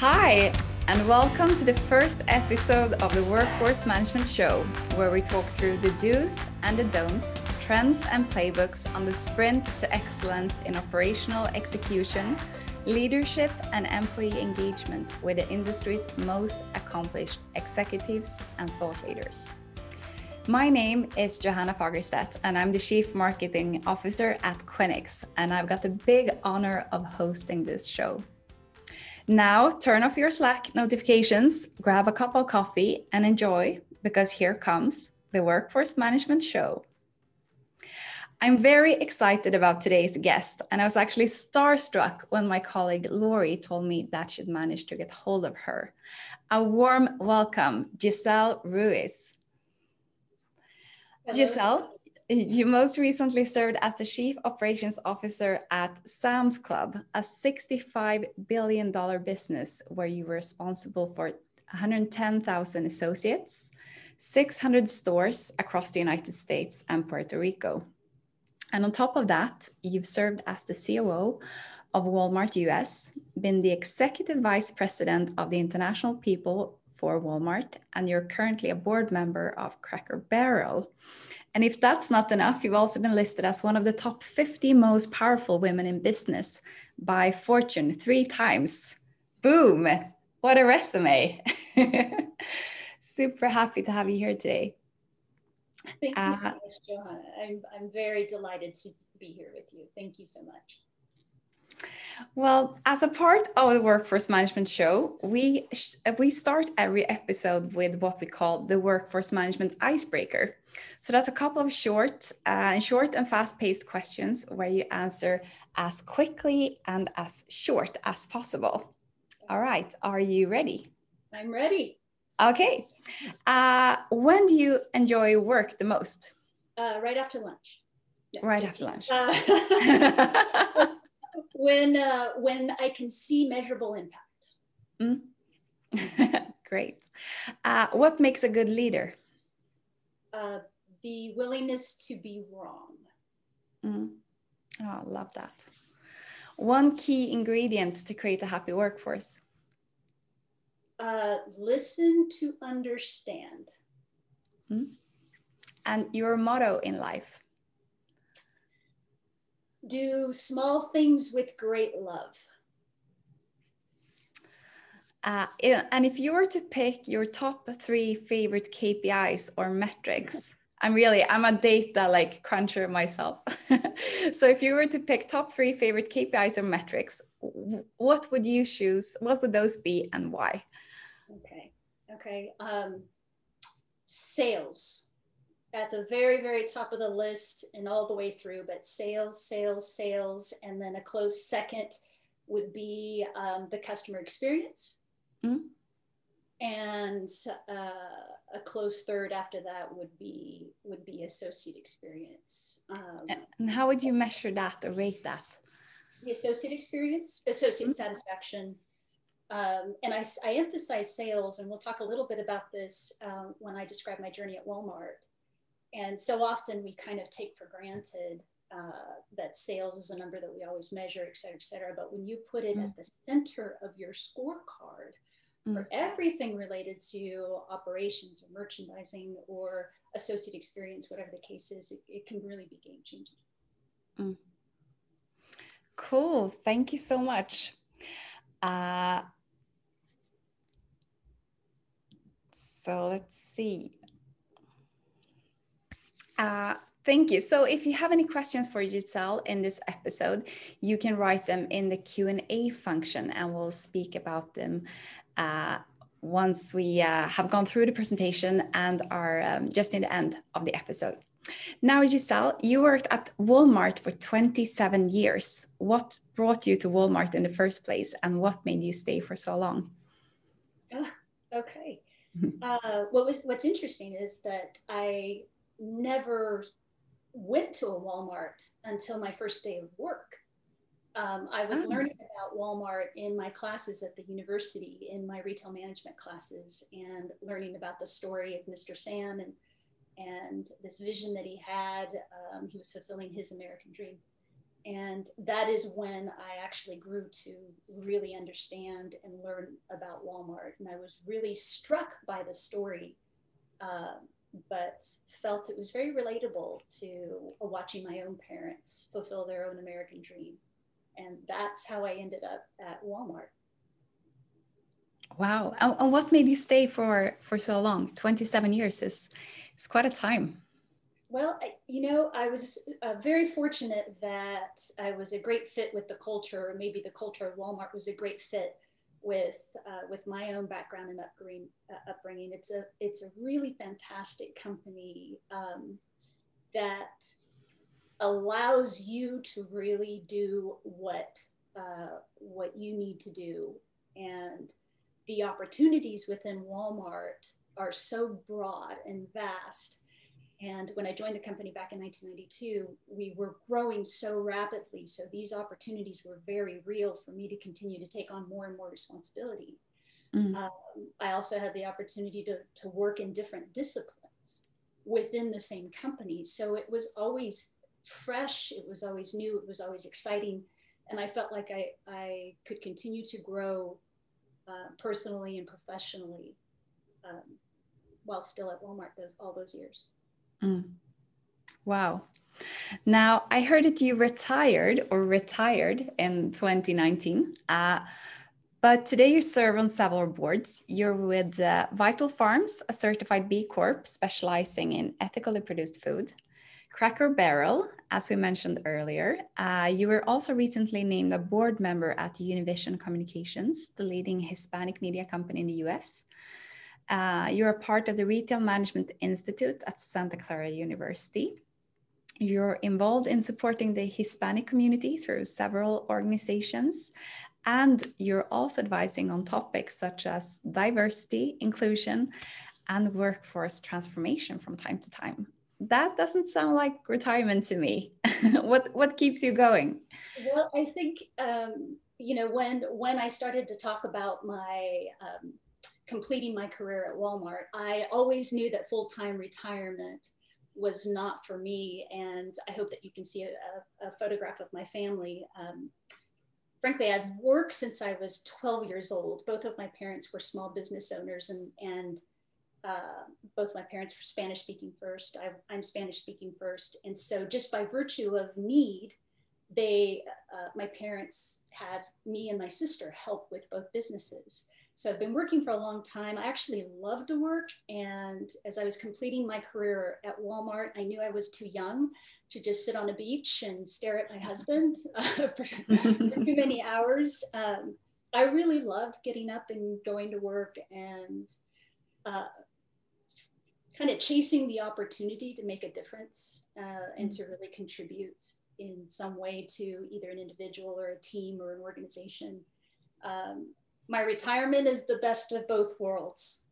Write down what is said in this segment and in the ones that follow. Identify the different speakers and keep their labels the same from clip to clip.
Speaker 1: Hi, and welcome to the first episode of the Workforce Management Show, where we talk through the do's and the don'ts, trends and playbooks on the sprint to excellence in operational execution, leadership, and employee engagement with the industry's most accomplished executives and thought leaders. My name is Johanna Fagerstedt, and I'm the Chief Marketing Officer at Quinyx, and I've got the big honor of hosting this show. Now, turn off your Slack notifications, grab a cup of coffee, and enjoy because here comes the Workforce Management Show. I'm very excited about today's guest, and I was actually starstruck when my colleague Lori told me that she'd managed to get hold of her. A warm welcome, Gisel Ruiz. Hello. Gisel, you most recently served as the Chief Operations Officer at Sam's Club, a $65 billion business where you were responsible for 110,000 associates, 600 stores across the United States and Puerto Rico. And on top of that, you've served as the COO of Walmart US, been the Executive Vice President of the International People for Walmart, and you're currently a board member of Cracker Barrel. And if that's not enough, you've also been listed as one of the top 50 most powerful women in business by Fortune three times. Boom! What a resume. Super happy to have you here today.
Speaker 2: Thank you uh, so much, Johanna. I'm, I'm very delighted to be here with you. Thank you so much.
Speaker 1: Well, as a part of the Workforce Management Show, we, we start every episode with what we call the Workforce Management Icebreaker. So that's a couple of short, uh, short and fast-paced questions where you answer as quickly and as short as possible. All right, are you ready?
Speaker 2: I'm ready.
Speaker 1: Okay. Uh, when do you enjoy work the most?
Speaker 2: Uh, right after lunch.
Speaker 1: Right after lunch.
Speaker 2: When uh, when I can see measurable impact. Mm.
Speaker 1: Great. Uh, what makes a good leader?
Speaker 2: Uh, the willingness to be wrong.
Speaker 1: Mm. Oh, I love that. One key ingredient to create a happy workforce.
Speaker 2: Uh, listen to understand.
Speaker 1: Mm. And your motto in life?
Speaker 2: Do small things with great love.
Speaker 1: Uh, and if you were to pick your top three favorite KPIs or metrics, I'm really I'm a data like cruncher myself. so if you were to pick top three favorite KPIs or metrics, what would you choose? What would those be and why?
Speaker 2: Okay. Okay. Um, sales at the very very top of the list and all the way through, but sales, sales, sales, and then a close second would be um, the customer experience. Mm-hmm and uh, a close third after that would be would be associate experience.
Speaker 1: Um, and how would you measure that or rate that?
Speaker 2: The associate experience, associate mm-hmm. satisfaction, um, and I, I, emphasize sales, and we'll talk a little bit about this um, when I describe my journey at Walmart. And so often we kind of take for granted uh, that sales is a number that we always measure, et cetera, et cetera. But when you put it mm-hmm. at the center of your scorecard, for mm. everything related to operations or merchandising or associate experience, whatever the case is, it, it can really be game changing. Mm.
Speaker 1: Cool. Thank you so much. Uh, so let's see. Uh, thank you. So if you have any questions for Gisel in this episode, you can write them in the Q&A function and we'll speak about them uh, once we uh, have gone through the presentation and are um, just in the end of the episode. Now, Gisel, you worked at Walmart for 27 years. What brought you to Walmart in the first place and what made you stay for so long?
Speaker 2: Oh, okay. uh, what was what's interesting is that I never went to a Walmart until my first day of work. Um, I was oh. learning about Walmart in my classes at the university, in my retail management classes, and learning about the story of Mr. Sam and and this vision that he had. Um, he was fulfilling his American dream. And that is when I actually grew to really understand and learn about Walmart. And I was really struck by the story, uh, but felt it was very relatable to watching my own parents fulfill their own American dream. And that's how I ended up at Walmart.
Speaker 1: Wow. And what made you stay for, for so long? 27 years is, is quite a time.
Speaker 2: Well, I, you know, I was uh, very fortunate that I was a great fit with the culture, or maybe the culture of Walmart was a great fit with uh, with my own background and upbringing. Uh, upbringing. It's a it's a really fantastic company um, that allows you to really do what uh, what you need to do, and the opportunities within Walmart are so broad and vast and when I joined the company back in 1992, we were growing so rapidly. So these opportunities were very real for me to continue to take on more and more responsibility. Mm. Um, I also had the opportunity to, to work in different disciplines within the same company. So it was always fresh, it was always new, it was always exciting. And I felt like I, I could continue to grow uh, personally and professionally um, while still at Walmart those, all those years.
Speaker 1: Mm. Wow. Now, I heard that you retired or retired in 2019, uh, but today you serve on several boards. You're with uh, Vital Farms, a certified B Corp specializing in ethically produced food. Cracker Barrel, as we mentioned earlier. Uh, you were also recently named a board member at Univision Communications, the leading Hispanic media company in the US. Uh, you're a part of the Retail Management Institute at Santa Clara University. You're involved in supporting the Hispanic community through several organizations, and you're also advising on topics such as diversity, inclusion, and workforce transformation from time to time. That doesn't sound like retirement to me. what what keeps you going?
Speaker 2: Well, I think um, you know when when I started to talk about my um, completing my career at Walmart, I always knew that full time retirement was not for me. And I hope that you can see a, a photograph of my family. Um, frankly, I've worked since I was 12 years old. Both of my parents were small business owners, and, and uh, both my parents were Spanish speaking first. I, am Spanish speaking first. And so, just by virtue of need, they, uh, my parents had me and my sister help with both businesses. So I've been working for a long time. I actually love to work. And as I was completing my career at Walmart, I knew I was too young to just sit on a beach and stare at my husband uh, for, too many hours. Um, I really loved getting up and going to work and uh, kind of chasing the opportunity to make a difference uh, and to really contribute in some way to either an individual or a team or an organization. Um, my retirement is the best of both worlds.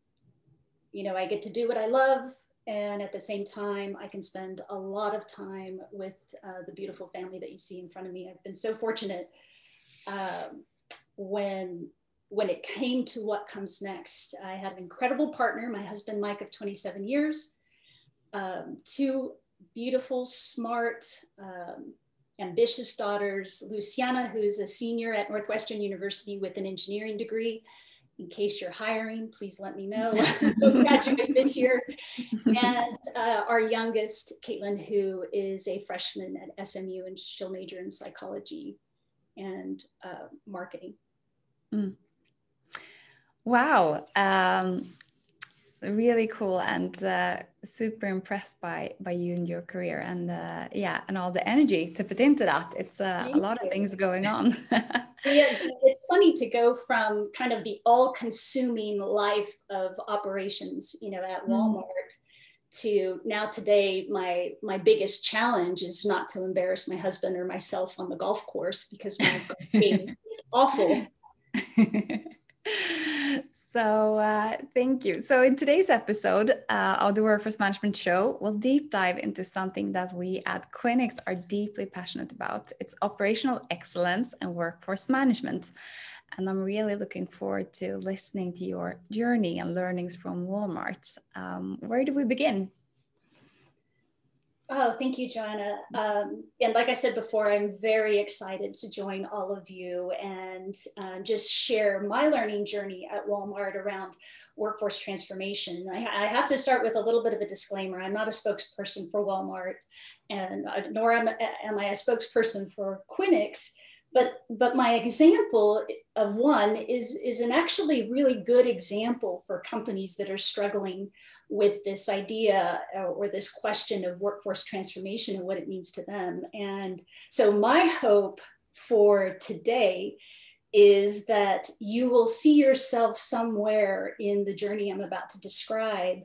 Speaker 2: You know, I get to do what I love, and at the same time, I can spend a lot of time with uh, the beautiful family that you see in front of me. I've been so fortunate um, when when it came to what comes next. I had an incredible partner, my husband Mike of 27 years, um, two beautiful, smart, um, ambitious daughters, Luciana, who's a senior at Northwestern University with an engineering degree. In case you're hiring, please let me know. graduate this year. And uh, our youngest, Caitlin, who is a freshman at SMU, and she'll major in psychology and uh, marketing. Mm.
Speaker 1: Wow. Um, really cool and uh, super impressed by by you and your career and uh, yeah and all the energy to put into that it's uh, a lot you. of things going on
Speaker 2: yeah, it's funny to go from kind of the all-consuming life of operations you know at mm. walmart mm. to now today my my biggest challenge is not to embarrass my husband or myself on the golf course because my game is awful
Speaker 1: So, uh, thank you. So, in today's episode uh, of the Workforce Management Show, we'll deep dive into something that we at Quinyx are deeply passionate about it's operational excellence and workforce management. And I'm really looking forward to listening to your journey and learnings from Walmart. Um, where do we begin?
Speaker 2: Oh, thank you, Johanna. Um, and like I said before, I'm very excited to join all of you and uh, just share my learning journey at Walmart around workforce transformation. I, I, have to start with a little bit of a disclaimer. I'm not a spokesperson for Walmart, and uh, nor am, am I a spokesperson for Quinyx. But, but my example of one is, is an actually really good example for companies that are struggling with this idea uh, or this question of workforce transformation and what it means to them. And so my hope for today is that you will see yourself somewhere in the journey I'm about to describe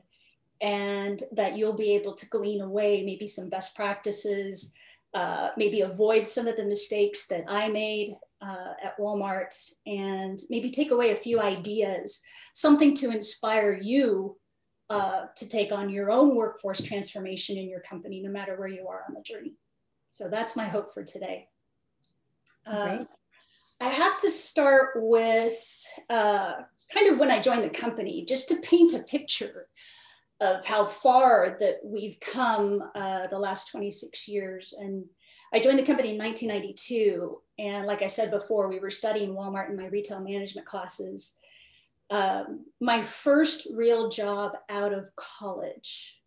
Speaker 2: and that you'll be able to glean away maybe some best practices, uh, maybe avoid some of the mistakes that I made uh, at Walmart, and maybe take away a few ideas, something to inspire you uh, to take on your own workforce transformation in your company, no matter where you are on the journey. So that's my hope for today. Uh, I have to start with uh, kind of when I joined the company, just to paint a picture of how far that we've come uh, the last 26 years. And I joined the company in 1992. And like I said before, we were studying Walmart in my retail management classes um, my first real job out of college.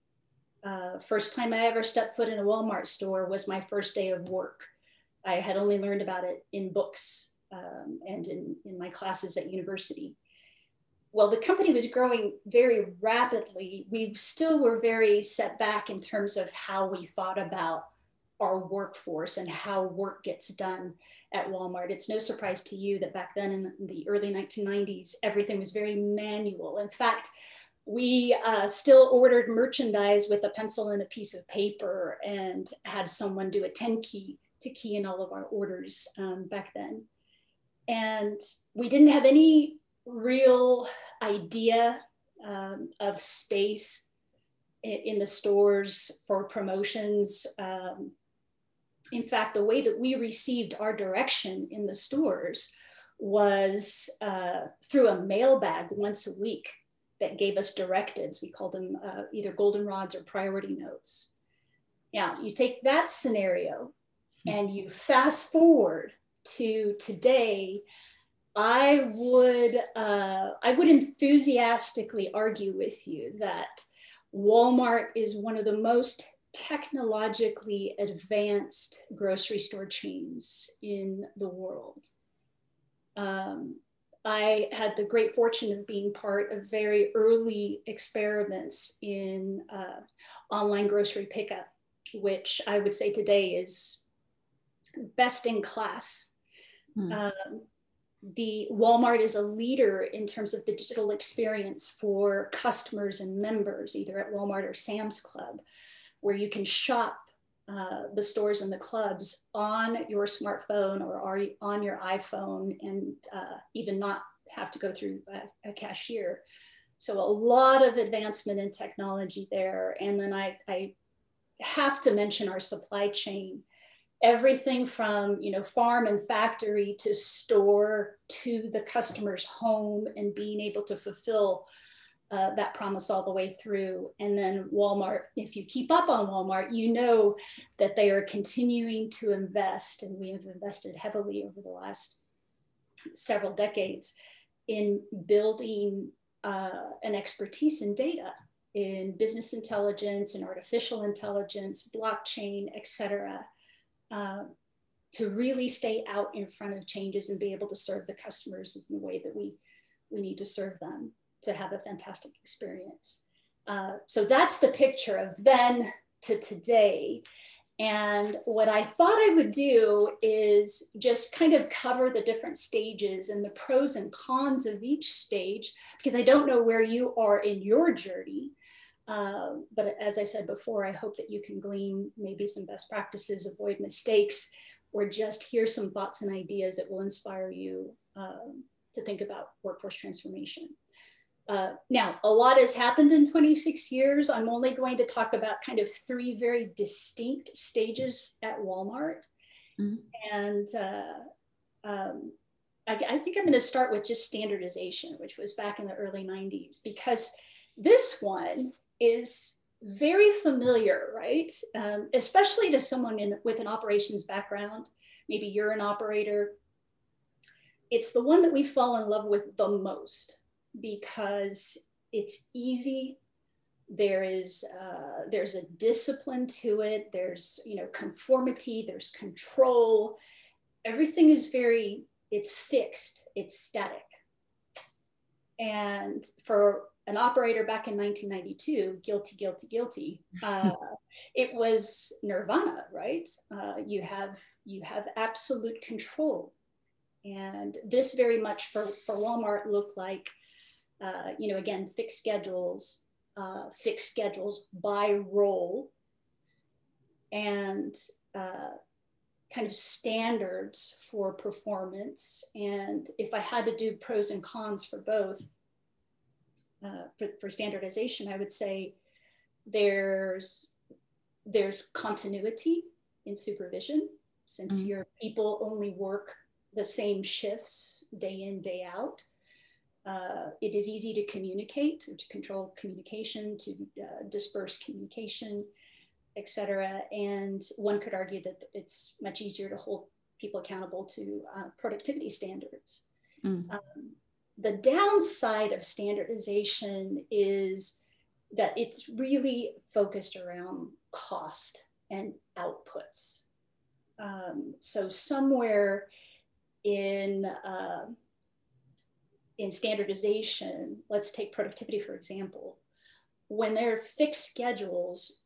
Speaker 2: Uh, first time I ever stepped foot in a Walmart store was my first day of work. I had only learned about it in books um, and in, in my classes at university. Well, the company was growing very rapidly. We still were very set back in terms of how we thought about our workforce and how work gets done at Walmart. It's no surprise to you that back then in the early 1990s, everything was very manual. In fact, we uh, still ordered merchandise with a pencil and a piece of paper and had someone do a 10 key to key in all of our orders um, back then. And we didn't have any real idea um, of space in, in, the stores for promotions. Um, in fact, the way that we received our direction in the stores was uh, through a mailbag once a week that gave us directives. We called them uh, either goldenrods or priority notes. Now, you take that scenario and you fast forward to today, I would, uh, I would enthusiastically argue with you that Walmart is one of the most technologically advanced grocery store chains in the world. Um, I had the great fortune of being part of very early experiments in uh, online grocery pickup, which I would say today is best in class. Hmm. Um, the Walmart is a leader in terms of the digital experience for customers and members, either at Walmart or Sam's Club where you can shop uh, the stores and the clubs on your smartphone or on your iPhone and uh, even not have to go through a, a, cashier. So a lot of advancement in technology there. And then I, I have to mention our supply chain. Everything from you know farm and factory to store to the customer's home and being able to fulfill uh, that promise all the way through. And then Walmart, if you keep up on Walmart, you know that they are continuing to invest, and we have invested heavily over the last several decades in building uh, an expertise in data, in business intelligence and artificial intelligence, blockchain, et cetera, uh, to really stay out in front of changes and be able to serve the customers in the way that we, we need to serve them to have a fantastic experience. Uh, so that's the picture of then to today. And what I thought I would do is just kind of cover the different stages and the pros and cons of each stage, because I don't know where you are in your journey. Uh, but as I said before, I hope that you can glean maybe some best practices, avoid mistakes, or just hear some thoughts and ideas that will inspire you um, to think about workforce transformation. Uh, now, a lot has happened in 26 years. I'm only going to talk about kind of three very distinct stages at Walmart. Mm-hmm. And uh, um, I, I, think I'm going to start with just standardization, which was back in the early 90s, because this one is very familiar, right? Um, especially to someone in, with an operations background. Maybe you're an operator. It's the one that we fall in love with the most because it's easy. There is uh, there's a discipline to it. There's you know conformity. There's control. Everything is very it's fixed. It's static. And for an operator back in 1992, guilty, guilty, guilty. Uh, it was nirvana, right? Uh, you have you have absolute control, and this very much for for Walmart looked like, uh, you know, again fixed schedules, uh, fixed schedules by role, and uh, kind of standards for performance. And if I had to do pros and cons for both uh, for, for standardization, I would say there's there's continuity in supervision since mm-hmm. your people only work the same shifts day in day out uh, it is easy to communicate to control communication to uh, disperse communication etc and one could argue that it's much easier to hold people accountable to uh, productivity standards mm. um, the downside of standardization is that it's really focused around cost and outputs. Um, so somewhere in uh, in standardization, let's take productivity for example. When there are fixed schedules,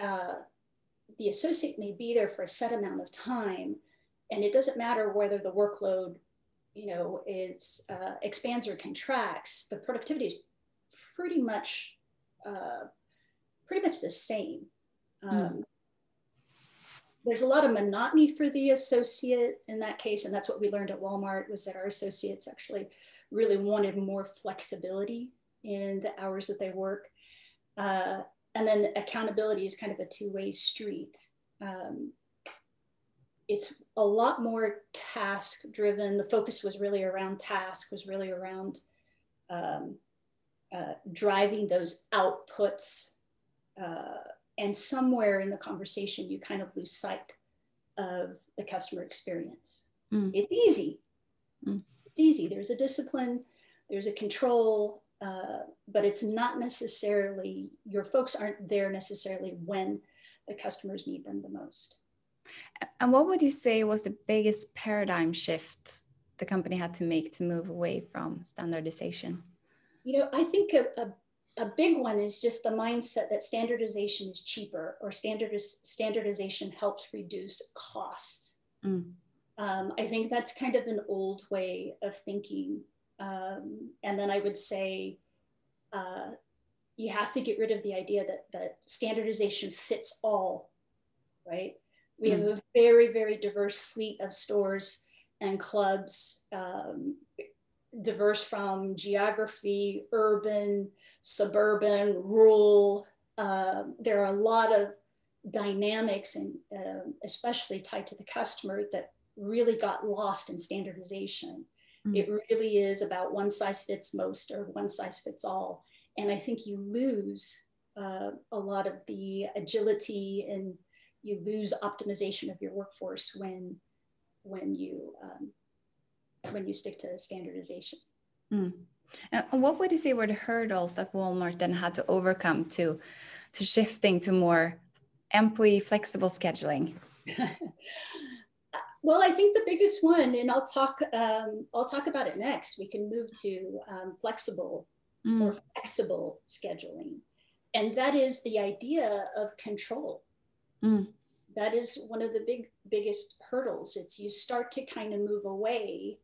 Speaker 2: uh, the associate may be there for a set amount of time, and it doesn't matter whether the workload you know, is uh, expands or contracts, the productivity is pretty much uh, pretty much the same. Hmm. Um, mm. There's a lot of monotony for the associate in that case, and that's what we learned at Walmart was that our associates actually really wanted more flexibility in the hours that they work. Uh, and then accountability is kind of a two-way street. Um, it's a lot more task driven. The focus was really around task, was really around um, uh, driving those outputs. Uh, and somewhere in the conversation, you kind of lose sight of the customer experience. Mm. It's easy. Mm. It's easy. There's a discipline, there's a control, uh, but it's not necessarily, your folks aren't there necessarily when the customers need them the most.
Speaker 1: And what would you say was the biggest paradigm shift the company had to make to move away from standardization?
Speaker 2: You know, I think a, a, a big one is just the mindset that standardization is cheaper or standardiz- standardization helps reduce costs. Mm. Um, I think that's kind of an old way of thinking. Um, and then I would say uh, you have to get rid of the idea that, that standardization fits all, right? We have mm. a very, very diverse fleet of stores and clubs, um, diverse from geography, urban, suburban, rural. Uh, there are a lot of dynamics and uh, especially tied to the customer that really got lost in standardization. Mm. It really is about one size fits most or one size fits all. And I think you lose uh, a lot of the agility and you lose optimization of your workforce when when you um, when you stick to standardization.
Speaker 1: Mm. And what would you say were the hurdles that Walmart then had to overcome to to shifting to more employee flexible scheduling?
Speaker 2: well, I think the biggest one, and I'll talk um, I'll talk about it next. We can move to um, flexible mm. or flexible scheduling, and that is the idea of control. Mm. That is one of the big biggest hurdles. It's you start to kind of move away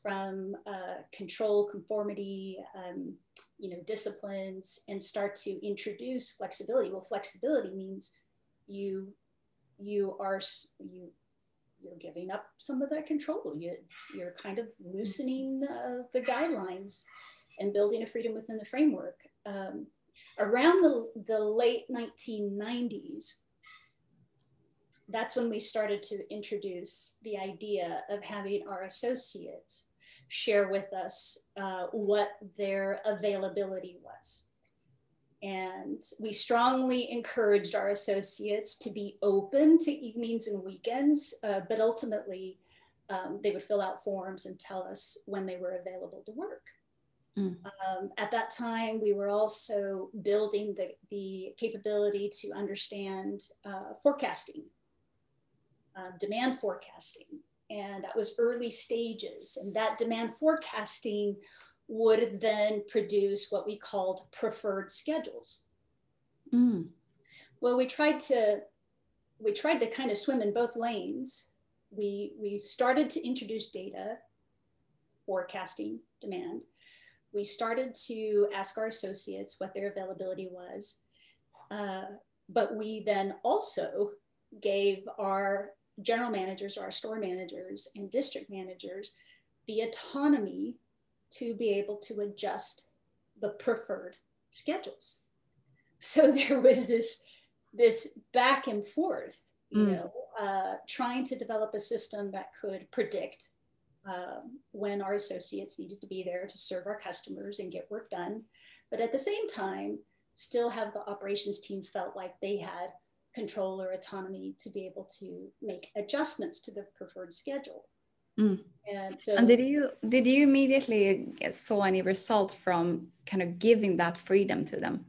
Speaker 2: from uh, control, conformity, um, you know, disciplines, and start to introduce flexibility. Well, flexibility means you you are you you're giving up some of that control. You, you're kind of loosening uh, the guidelines and building a freedom within the framework. Um, around the, the late 1990s, that's when we started to introduce the idea of having our associates share with us uh, what their availability was. And we strongly encouraged our associates to be open to evenings and weekends, uh, but ultimately um, they would fill out forms and tell us when they were available to work. Mm. Um, at that time, we were also building the, the capability to understand uh, forecasting, uh, demand forecasting. And that was early stages. And that demand forecasting would then produce what we called preferred schedules. Mm. Well, we tried to we tried to kind of swim in both lanes. We we started to introduce data forecasting demand. We started to ask our associates what their availability was, uh, but we then also gave our general managers, our store managers, and district managers the autonomy to be able to adjust the preferred schedules. So there was this, this back and forth, you mm. know, uh, trying to develop a system that could predict um, when our associates needed to be there to serve our customers and get work done. But at the same time, still have the operations team felt like they had control or autonomy to be able to make adjustments to the preferred schedule.
Speaker 1: Mm. And so, and did you did you immediately saw any result from kind of giving that freedom to them?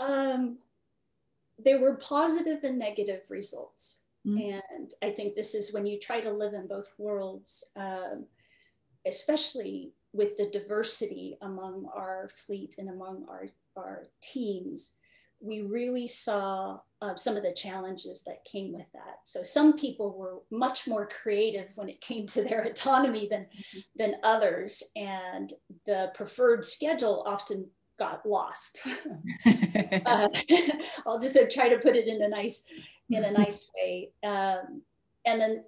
Speaker 2: Um, there were positive and negative results, mm. and I think this is when you try to live in both worlds, um, especially with the diversity among our fleet and among our our teams we really saw uh, some of the challenges that came with that. So some people were much more creative when it came to their autonomy than mm-hmm. than others, and the preferred schedule often got lost. uh, I'll just try to put it in a nice in a nice way. Um, and then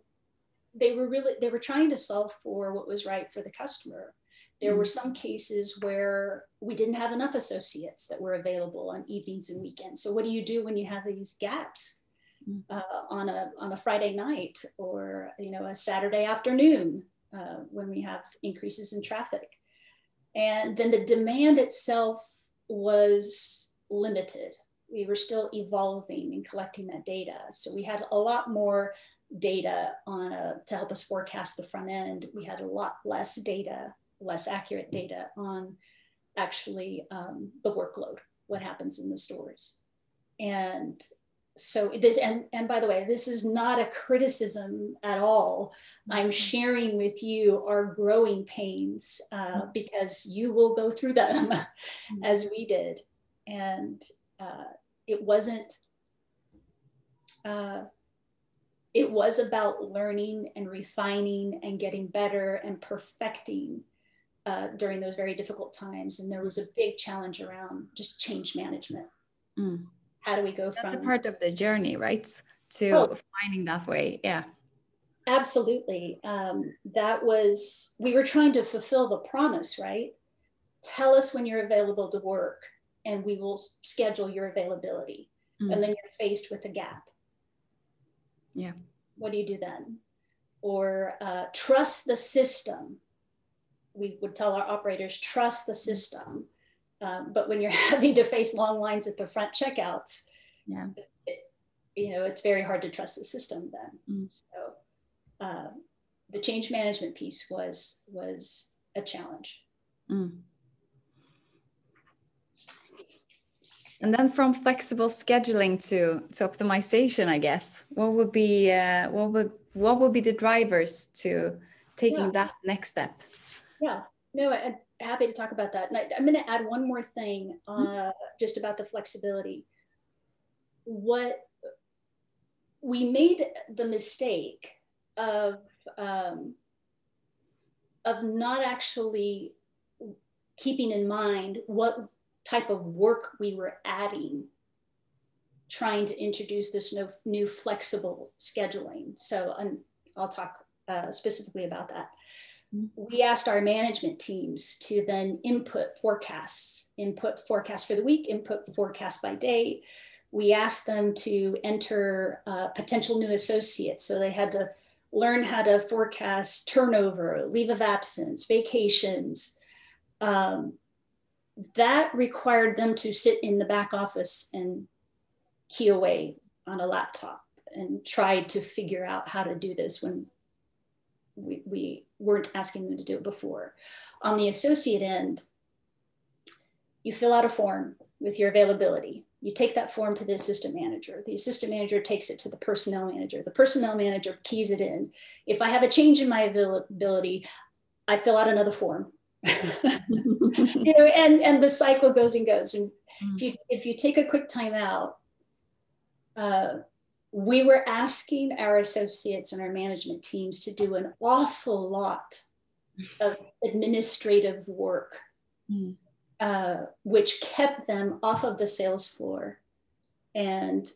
Speaker 2: they were really they were trying to solve for what was right for the customer there were mm. some cases where we didn't have enough associates that were available on evenings and weekends. So what do you do when you have these gaps mm. uh, on a on a Friday night or you know a Saturday afternoon uh, when we have increases in traffic? And then the demand itself was limited. We were still evolving and collecting that data. So we had a lot more data on a, to help us forecast the front end. We had a lot less data less accurate data on actually um, the workload, what happens in the stores. And so this, and, and by the way, this is not a criticism at all. I'm mm-hmm. sharing with you our growing pains uh, mm-hmm. because you will go through them mm-hmm. as we did. And uh, it wasn't, uh, it was about learning and refining and getting better and perfecting uh, during those very difficult times. And there was a big challenge around just change management. Mm. How do we go
Speaker 1: That's
Speaker 2: from?
Speaker 1: That's a part of the journey, right? To oh, finding that way. Yeah.
Speaker 2: Absolutely. Um, that was, we were trying to fulfill the promise, right? Tell us when you're available to work and we will schedule your availability. Mm. And then you're faced with a gap.
Speaker 1: Yeah.
Speaker 2: What do you do then? Or uh, trust the system we would tell our operators trust the system. Um, but when you're having to face long lines at the front checkouts,
Speaker 1: yeah,
Speaker 2: it, you know it's very hard to trust the system then. Mm. So uh, the change management piece was was a challenge. Mm.
Speaker 1: And then from flexible scheduling to to optimization, I guess what would be uh, what would what would be the drivers to taking yeah. that next step?
Speaker 2: Yeah, no, I'm happy to talk about that. And I, am going to add one more thing uh, mm-hmm. just about the flexibility. What we made the mistake of um, of not actually keeping in mind what type of work we were adding trying to introduce this new, new flexible scheduling so um, i'll talk uh, specifically about that we asked our management teams to then input forecasts, input forecasts for the week, input forecast by day. We asked them to enter uh, potential new associates. So they had to learn how to forecast turnover, leave of absence, vacations. Um, that required them to sit in the back office and key away on a laptop and try to figure out how to do this when we, we weren't asking them to do it before. On the associate end, you fill out a form with your availability. You take that form to the assistant manager. The assistant manager takes it to the personnel manager. The personnel manager keys it in. If I have a change in my availability, I fill out another form. you know, and and the cycle goes and goes. And if you if you take a quick time out, uh, we were asking our associates and our management teams to do an awful lot of administrative work. Mm uh, which kept them off of the sales floor and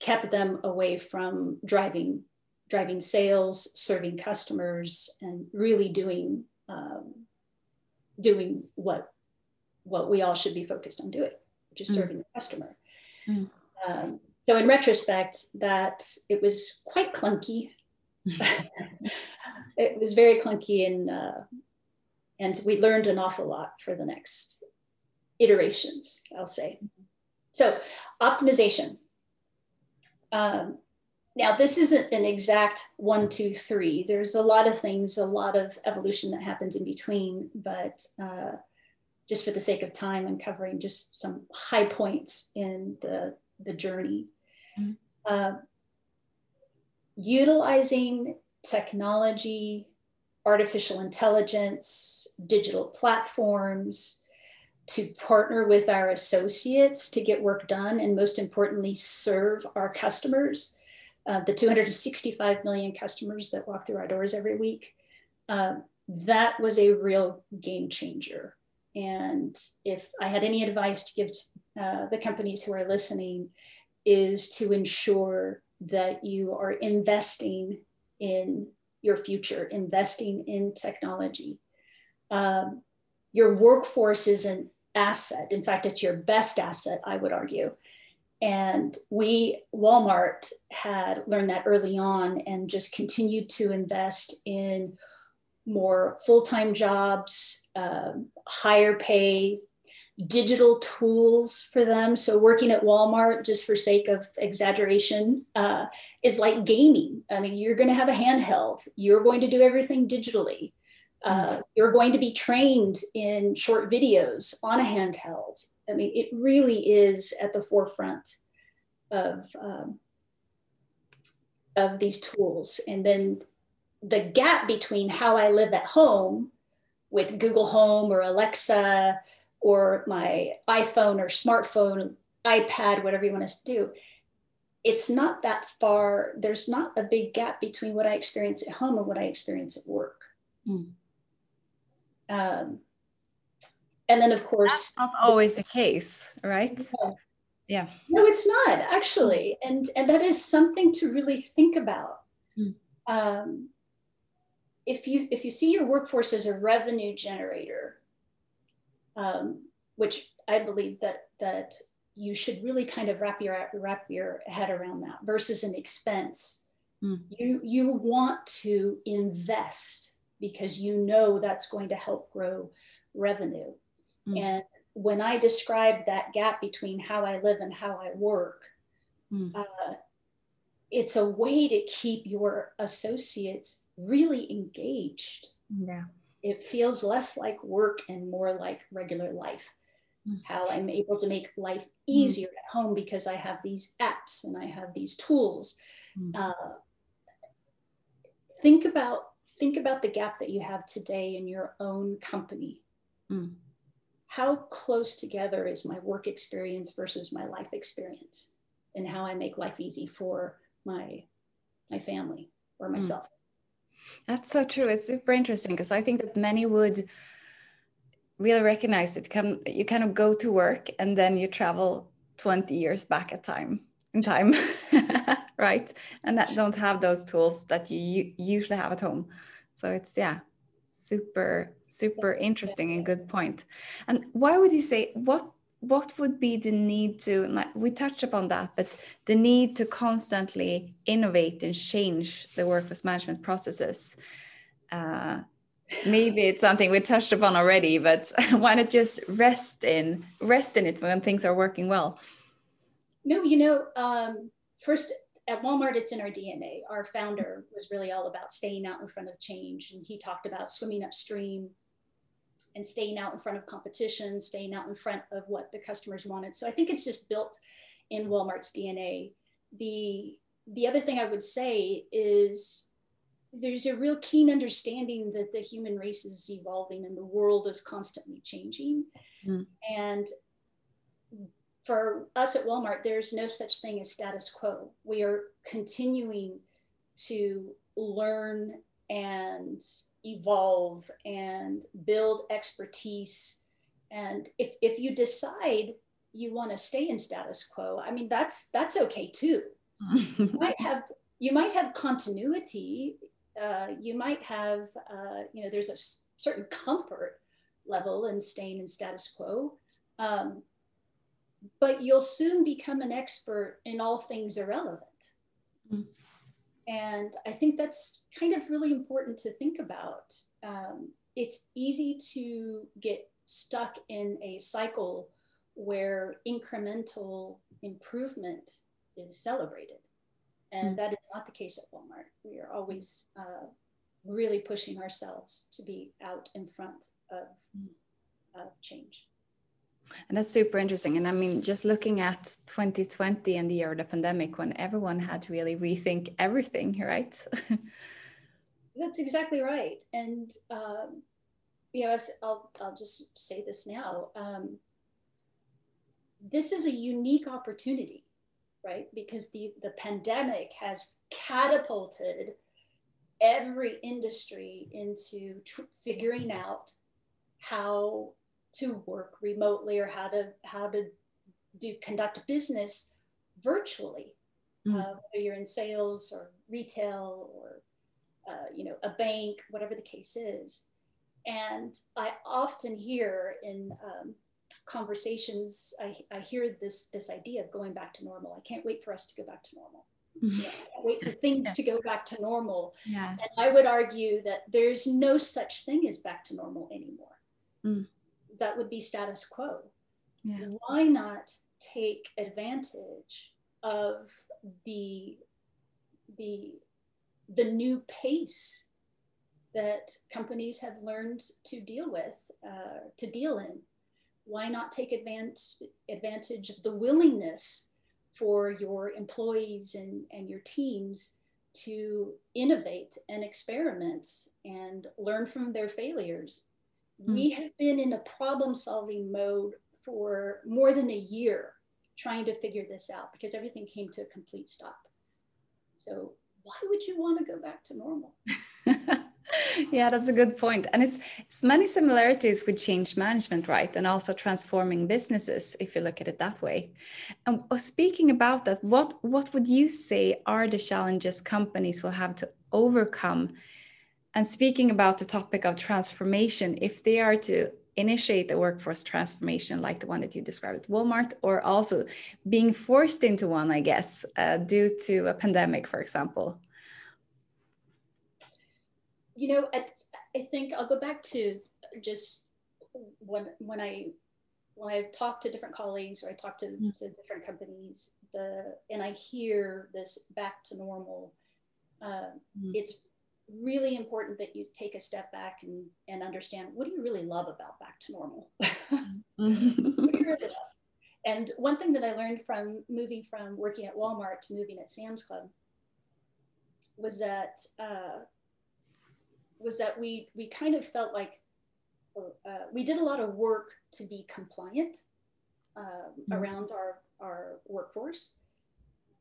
Speaker 2: kept them away from driving driving sales, serving customers, and really doing um, doing what what we all should be focused on doing, which is mm. serving the customer. Mm. Um, so in retrospect, that it was quite clunky. it was very clunky, and uh, and we learned an awful lot for the next iterations, I'll say. So optimization. Um, now, this isn't an exact one, two, three. There's a lot of things, a lot of evolution that happens in between, but uh, just for the sake of time, I'm covering just some high points in the, the journey. Mm-hmm. Uh, utilizing technology, artificial intelligence, digital platforms, to partner with our associates to get work done and most importantly serve our customers uh, the 265 million customers that walk through our doors every week uh, that was a real game changer and if i had any advice to give uh, the companies who are listening is to ensure that you are investing in your future investing in technology um, your workforce is an asset. In fact, it's your best asset, I would argue. And we, Walmart, had learned that early on and just continued to invest in more full time jobs, um, higher pay, digital tools for them. So, working at Walmart, just for sake of exaggeration, uh, is like gaming. I mean, you're going to have a handheld, you're going to do everything digitally. Uh, you're going to be trained in short videos on a handheld. I mean, it really is at the forefront of, um, of these tools. And then the gap between how I live at home with Google Home or Alexa or my iPhone or smartphone, iPad, whatever you want us to do, it's not that far. There's not a big gap between what I experience at home and what I experience at work. Mm. Um, and then, of course,
Speaker 1: that's not always the case, right?
Speaker 2: No. Yeah. No, it's not actually, and and that is something to really think about. Mm. Um, if you if you see your workforce as a revenue generator, um, which I believe that that you should really kind of wrap your wrap your head around that versus an expense. Mm. You you want to invest because you know that's going to help grow revenue. Mm. And when I describe that gap between how I live and how I work, mm. uh, it's a way to keep your associates really engaged.
Speaker 1: Yeah.
Speaker 2: It feels less like work and more like regular life. Mm. How I'm able to make life mm. easier at home because I have these apps and I have these tools. Mm. Uh, think about think about the gap that you have today in your own company. Mm. How close together is my work experience versus my life experience and how I make life easy for my my family or hmm. myself.
Speaker 1: Mm. That's so true. It's super interesting because I think that many would really recognize it. Come, you kind of go to work and then you travel 20 years back at time in time, right? And that don't have those tools that you usually have at home. So it's yeah, super super interesting and good point. And why would you say what what would be the need to we touch upon that but the need to constantly innovate and change the workforce management processes uh, maybe it's something we touched upon already, but why not just rest in rest in it when things are working well?
Speaker 2: No, you know, um, first at Walmart, it's in our DNA. Our founder was really all about staying out in front of change, and he talked about swimming upstream and staying out in front of competition, staying out in front of what the customers wanted. So I think it's just built in Walmart's DNA. The the other thing I would say is there's a real keen understanding that the human race is evolving and the world is constantly changing. Mm. And for us at Walmart, there's no such thing as status quo. We are continuing to learn and evolve and build expertise. And if, if you decide you want to stay in status quo, I mean that's that's okay too. you might have you might have continuity. Uh, you might have uh, you know there's a certain comfort level in staying in status quo. Um, but you'll soon become an expert in all things irrelevant. Mm. And I think that's kind of really important to think about. Um, it's easy to get stuck in a cycle where incremental improvement is celebrated. And mm. that is not the case at Walmart. We are always uh, really pushing ourselves to be out in front of, mm. of change.
Speaker 1: And that's super interesting. And I mean, just looking at 2020 and the year of the pandemic when everyone had to really rethink everything, right?
Speaker 2: that's exactly right. And, um, you know, I'll, I'll just say this now. Um, this is a unique opportunity, right? Because the, the pandemic has catapulted every industry into figuring out how to work remotely or how to how to do conduct business virtually mm. uh, whether you're in sales or retail or uh, you know a bank whatever the case is and i often hear in um, conversations I, I hear this this idea of going back to normal i can't wait for us to go back to normal mm-hmm. wait for things yeah. to go back to normal
Speaker 1: yeah.
Speaker 2: and i would argue that there's no such thing as back to normal anymore mm that would be status quo. Yeah. Why not take advantage of the the the new pace that companies have learned to deal with, uh, to deal in? Why not take advantage advantage of the willingness for your employees and, and your teams to innovate and experiment and learn from their failures Mm. We have been in a problem solving mode for more than a year trying to figure this out because everything came to a complete stop. So, why would you want to go back to normal?
Speaker 1: yeah, that's a good. And it's it's many similarities with change management, right? And also transforming businesses, if you look at it that way. And uh, speaking about that, what what would you say are the challenges companies will have to overcome and speaking about the topic of transformation, if they are to initiate a workforce transformation like the one that you described at Walmart, or also being forced into one, I guess, uh, due to a pandemic, for example?
Speaker 2: You know, I, I think I'll go back to just when when I when I talk to different colleagues or I talk to, mm. to different companies, the and I hear this back to normal, uh, mm. it's really important that you take a step back and, and understand what do you really love about back to normal? really and one thing that I learned from moving from working at Walmart to moving at Sam's Club was that uh, was that we we kind of felt like uh, we did a lot of work to be compliant uh, mm-hmm. around our our workforce,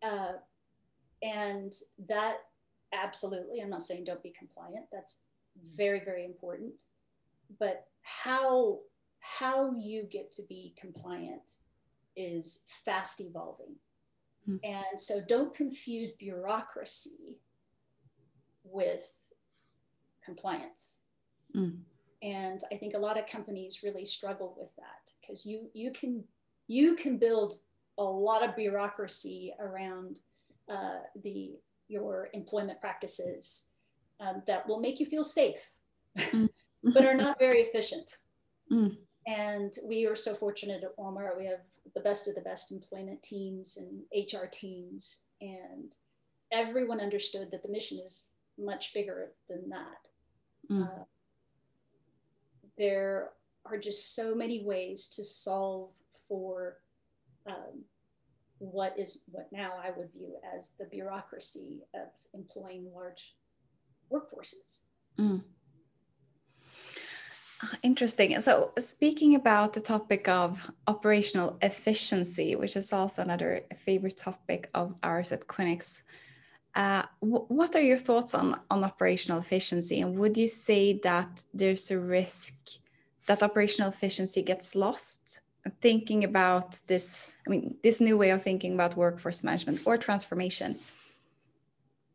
Speaker 2: uh, and that absolutely. I'm not saying don't be compliant. That's very very important. But how how you get to be compliant is fast evolving. Mm. and so don't confuse bureaucracy with compliance. Mm. and i think a lot of companies really struggle with that because you you can you can build a lot of bureaucracy around uh, the your employment practices um, that will make you feel safe mm. but are not very efficient. Mm. And we are so fortunate at Walmart. We have the best of the best employment teams and HR teams. And everyone understood that the mission is much bigger than that. Mm. Uh, there are just so many ways to solve for um, what is what now I would view as the bureaucracy of employing large workforces. Mm.
Speaker 1: Ah, interesting. So, speaking about the topic of operational efficiency, which is also another favorite topic of ours at Quinyx, uh, what are your thoughts on, on operational efficiency? And would you say that there's a risk that operational efficiency gets lost? Thinking about this, I mean, this new way of thinking about workforce management or transformation.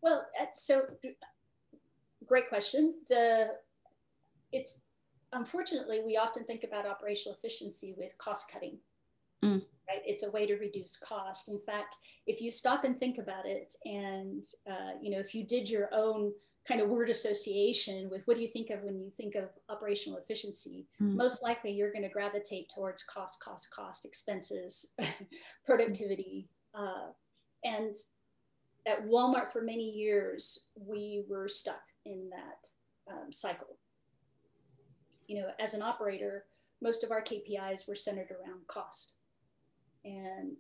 Speaker 2: Well, uh, so great question. The it's unfortunately we often think about operational efficiency with cost cutting. Mm right? It's a way to reduce cost. In fact, if you stop and think about it, and uh, you know, if you did your own kind of word association with what do you think of when you think of operational efficiency, mm. most likely you're going to gravitate towards cost, cost, cost, expenses, productivity, uh, and at Walmart for many years we were stuck in that um, cycle. You know, as an operator, most of our KPIs were centered around cost and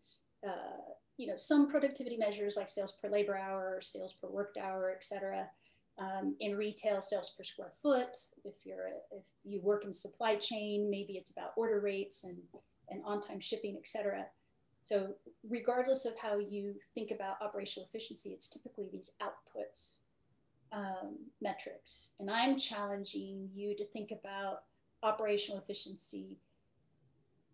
Speaker 2: uh, you know some productivity measures like sales per labor hour, sales per worked hour, et cetera. Um, in retail, sales per square foot. If you're a, if you work in supply chain, maybe it's about order rates and and on-time shipping, et cetera. So regardless of how you think about operational efficiency, it's typically these outputs um, metrics. And I'm challenging you to think about operational efficiency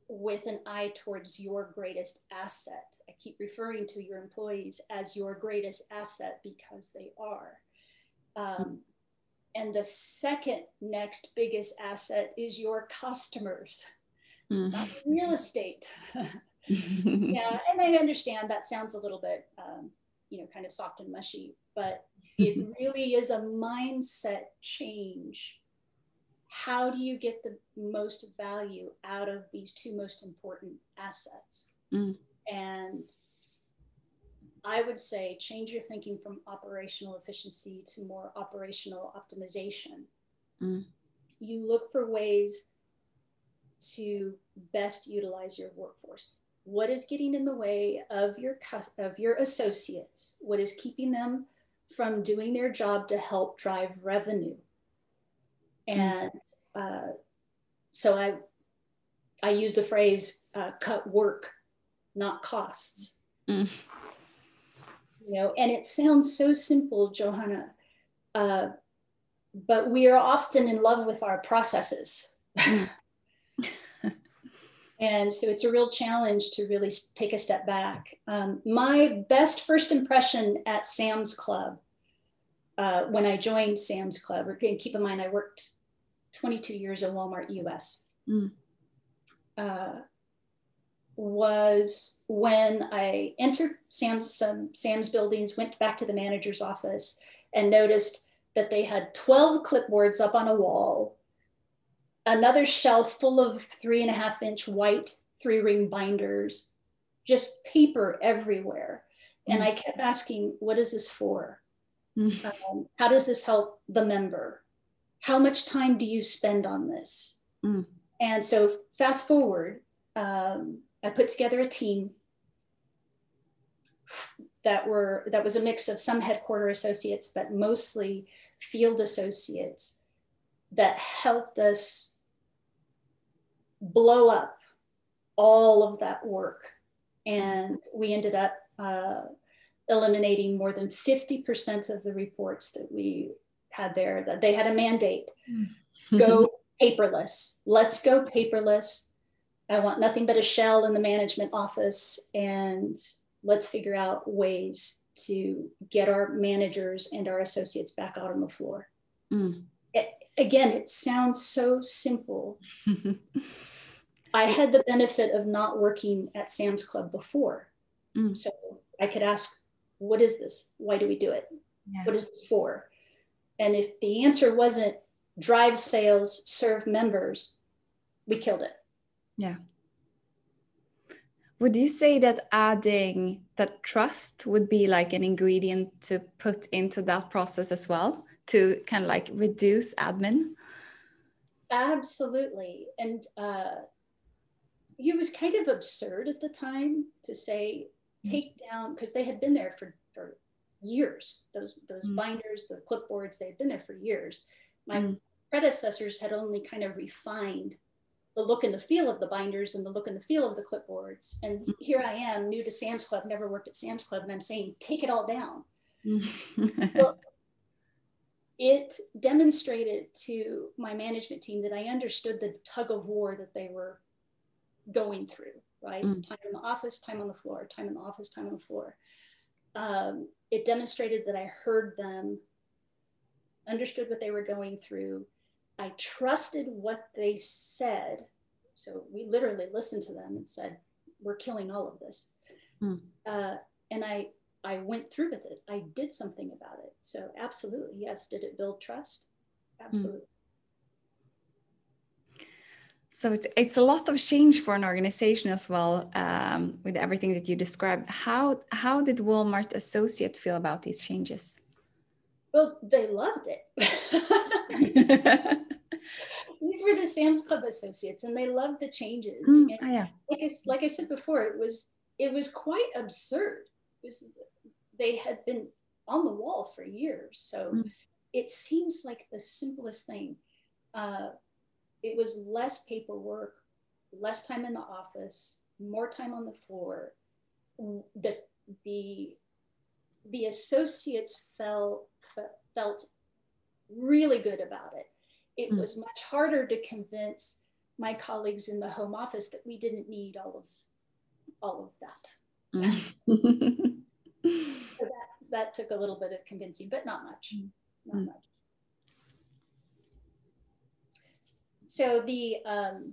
Speaker 2: with an eye towards your greatest asset. I keep referring to your employees as your greatest asset because they are. Um, and the second next biggest asset is your customers. Mm. It's not real estate. yeah, and I understand that sounds a little bit, um, you know, kind of soft and mushy, but it really is a mindset change how do you get the most value out of these two most important assets? Mm. And I would say change your thinking from operational efficiency to more operational optimization. Mm. You look for ways to best utilize your workforce. What is getting in the way of your of your associates? What is keeping them from doing their job to help drive revenue? Mm. And uh, so I, I use the phrase uh, cut work, not costs. Mm. You know, and it sounds so simple, Johanna, uh, but we are often in love with our processes. And so it's a real challenge to really take a step back. Um, my best first impression at Sam's Club uh, when I joined Sam's Club, and keep in mind I worked 22 years at Walmart US, mm. uh, was when I entered Sam's, some Sam's buildings, went back to the manager's office, and noticed that they had 12 clipboards up on a wall, another shelf full of three and a half inch white three ring binders, just paper everywhere. And I kept asking, what is this for? Mm. Um, how does this help the member? how much time do you spend on this? Mm. And so, fast forward, um, I put together a team that were that was a mix of some headquarter associates, but mostly field associates that helped us blow up all of that work. And we ended up uh, eliminating more than 50% of the reports that we had there that they had a mandate. Go paperless. Let's go paperless i want nothing but a shell in the management office and let's figure out ways to get our managers and our associates back out on the floor mm. it, again it sounds so simple i had the benefit of not working at sam's club before mm. so i could ask what is this why do we do it yeah. what is it for and if the answer wasn't drive sales, serve members, we killed it.
Speaker 1: Yeah. Would you say that adding that trust would be like an ingredient to put into that process as well to kind of like reduce admin?
Speaker 2: Absolutely. And uh, it was kind of absurd at the time to say, mm. take down, because they had been there for, for years. Those, those mm. binders, the clipboards, they had been there for years. My mm. predecessors had only kind of refined the look and the feel of the binders and the look and the feel of the clipboards. And mm. here I am, new to Sam's Club, never worked at Sam's Club, and I'm saying, take it all down. well, it demonstrated to my management team that I understood the tug of war that they were going through, right? Mm. Time in the office, time on the floor, time in the office, time on the floor. Um, it demonstrated that I heard them, understood what they were going through. I trusted what they said. So we literally listened to them and said, We're killing all of this. Mm. Uh, and I I went through with it. I did something about it. So absolutely, yes. Did it build trust? Hmm. Absolutely. Mm.
Speaker 1: So it's it's a lot of change for an organization as well. Um, with everything that you described, how how did Walmart Associate feel about these changes?
Speaker 2: Well, they loved it. these were the Sam's Club associates, and they loved the changes.
Speaker 1: Mm, oh, yeah.
Speaker 2: Like I, like I said before, it was it was quite absurd. Was, they had been on the wall for years. So mm. it seems like the simplest thing. Uh, it was less paperwork, less time in the office, more time on the floor. The, the, the associates felt, felt really good about it. It mm. was much harder to convince my colleagues in the home office that we didn't need all of all of that. Mm. so that, that took a little bit of convincing, but not much. Mm. Not mm. much. So the um,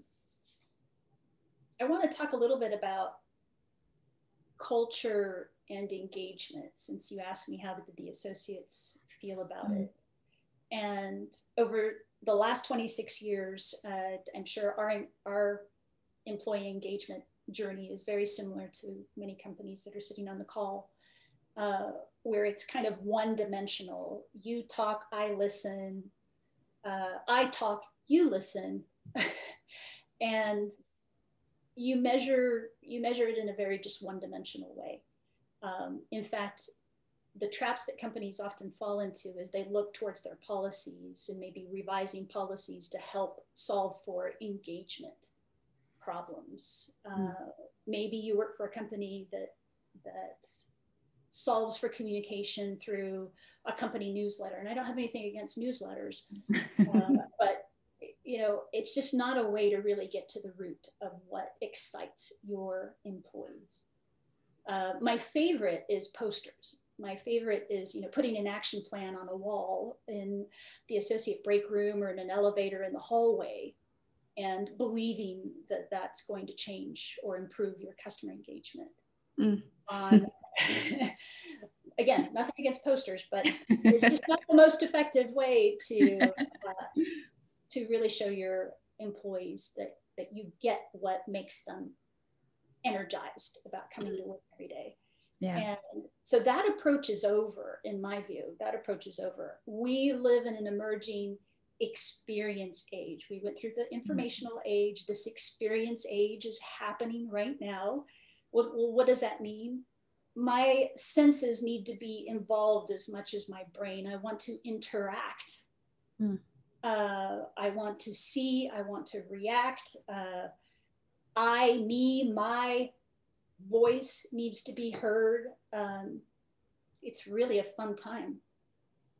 Speaker 2: I want to talk a little bit about culture and engagement since you asked me how did the associates feel about mm. it and over the last 26 years uh, i'm sure our, our employee engagement journey is very similar to many companies that are sitting on the call uh, where it's kind of one dimensional. You talk, I listen. Uh, I talk, you listen, and you measure you measure it in a very just one dimensional way. Um, in fact, the traps that companies often fall into is they look towards their policies and maybe revising policies to help solve for engagement problems. Mm. Uh, maybe you work for a company that that solves for communication through a company newsletter. And I don't have anything against newsletters, uh, but you know, it's just not a way to really get to the root of what excites your employees. Uh, my favorite is posters. My favorite is, you know, putting an action plan on a wall in the associate break room or in an elevator in the hallway and believing that that's going to change or improve your customer engagement. Mm. on again, nothing against posters, but it's just not the most effective way to uh, to really show your employees that that you get what makes them energized about coming to work every day.
Speaker 1: Yeah.
Speaker 2: And so that approach is over, in my view. That approach is over. We live in an emerging experience age. We went through the mm-hmm. informational mm-hmm. age. This experience age is happening right now. What, what does that mean? my senses need to be involved as much as my brain. I want to interact. Mm. Uh, I want to see. I want to react. Uh, I, me, my voice needs to be heard. Um, it's really a fun time,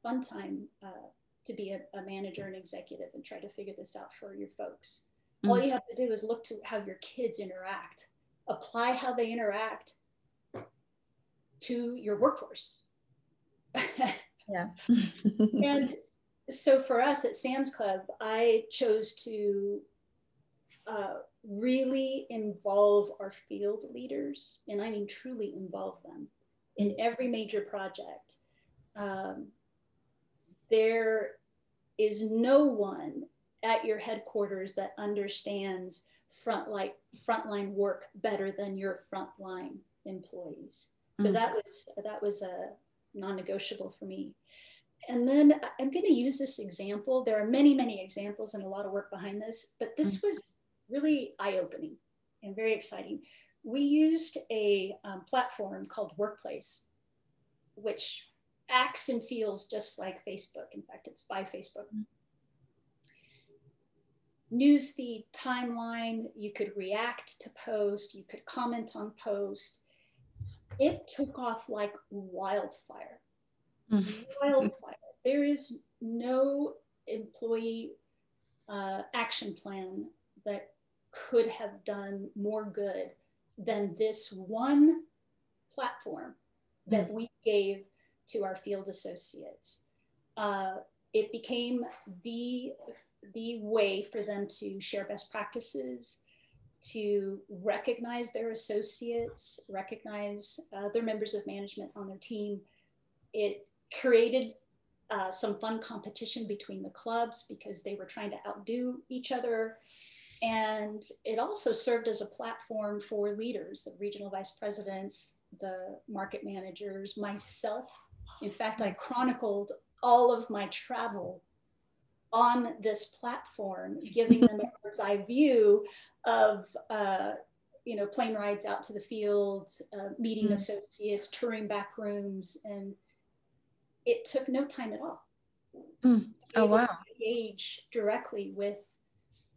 Speaker 2: fun time uh, to be a, a, manager and executive and try to figure this out for your folks. Mm. All you have to do is look to how your kids interact, apply how they interact, to your workforce.
Speaker 1: yeah.
Speaker 2: and so for us at Sam's Club, I chose to uh, really involve our field leaders, and I mean truly involve them in every major project. Um, their is no one at your headquarters that understands frontline frontline work better than your frontline employees. So mm-hmm. that was that was a non-negotiable for me. And then I'm going to use this example. There are many, many examples and a lot of work behind this, but this mm-hmm. was really eye-opening and very exciting. We used a um, platform called Workplace, which acts and feels just like Facebook. In fact, it's by Facebook. Mm-hmm newsfeed timeline. You could react to post, you could comment on post. It took off like wildfire. Mm-hmm. wildfire. There is no employee uh, action plan that could have done more good than this one platform that mm-hmm. we gave to our field associates. Uh, it became the the way for them to share best practices, to recognize their associates, recognize uh, their members of management on their team. It created uh, some fun competition between the clubs because they were trying to outdo each other. And it also served as a platform for leaders, the regional vice presidents, the market managers, myself. In fact, I chronicled all of my travel on this platform, giving them a bird's eye view of uh, you know plane rides out to the field, uh, meeting mm. associates, touring back rooms, and it took no time at all.
Speaker 1: Mm. Oh wow!
Speaker 2: engage directly with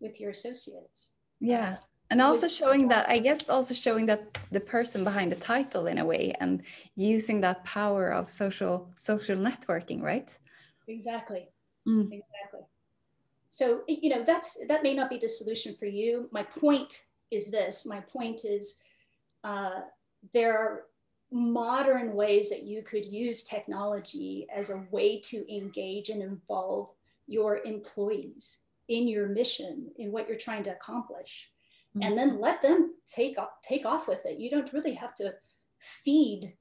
Speaker 2: with your associates.
Speaker 1: Yeah. And also showing that, I guess, also showing that the person behind the title in a way, and using that power of social social networking, right?
Speaker 2: Exactly. Mm. Exactly. So, you know, that's that may not be the solution for you. My point is this. My point is uh, there are modern ways that you could use technology as a way to engage and involve your employees in your mission in what you're trying to accomplish mm-hmm. and then let them take off take off with it you don't really have to feed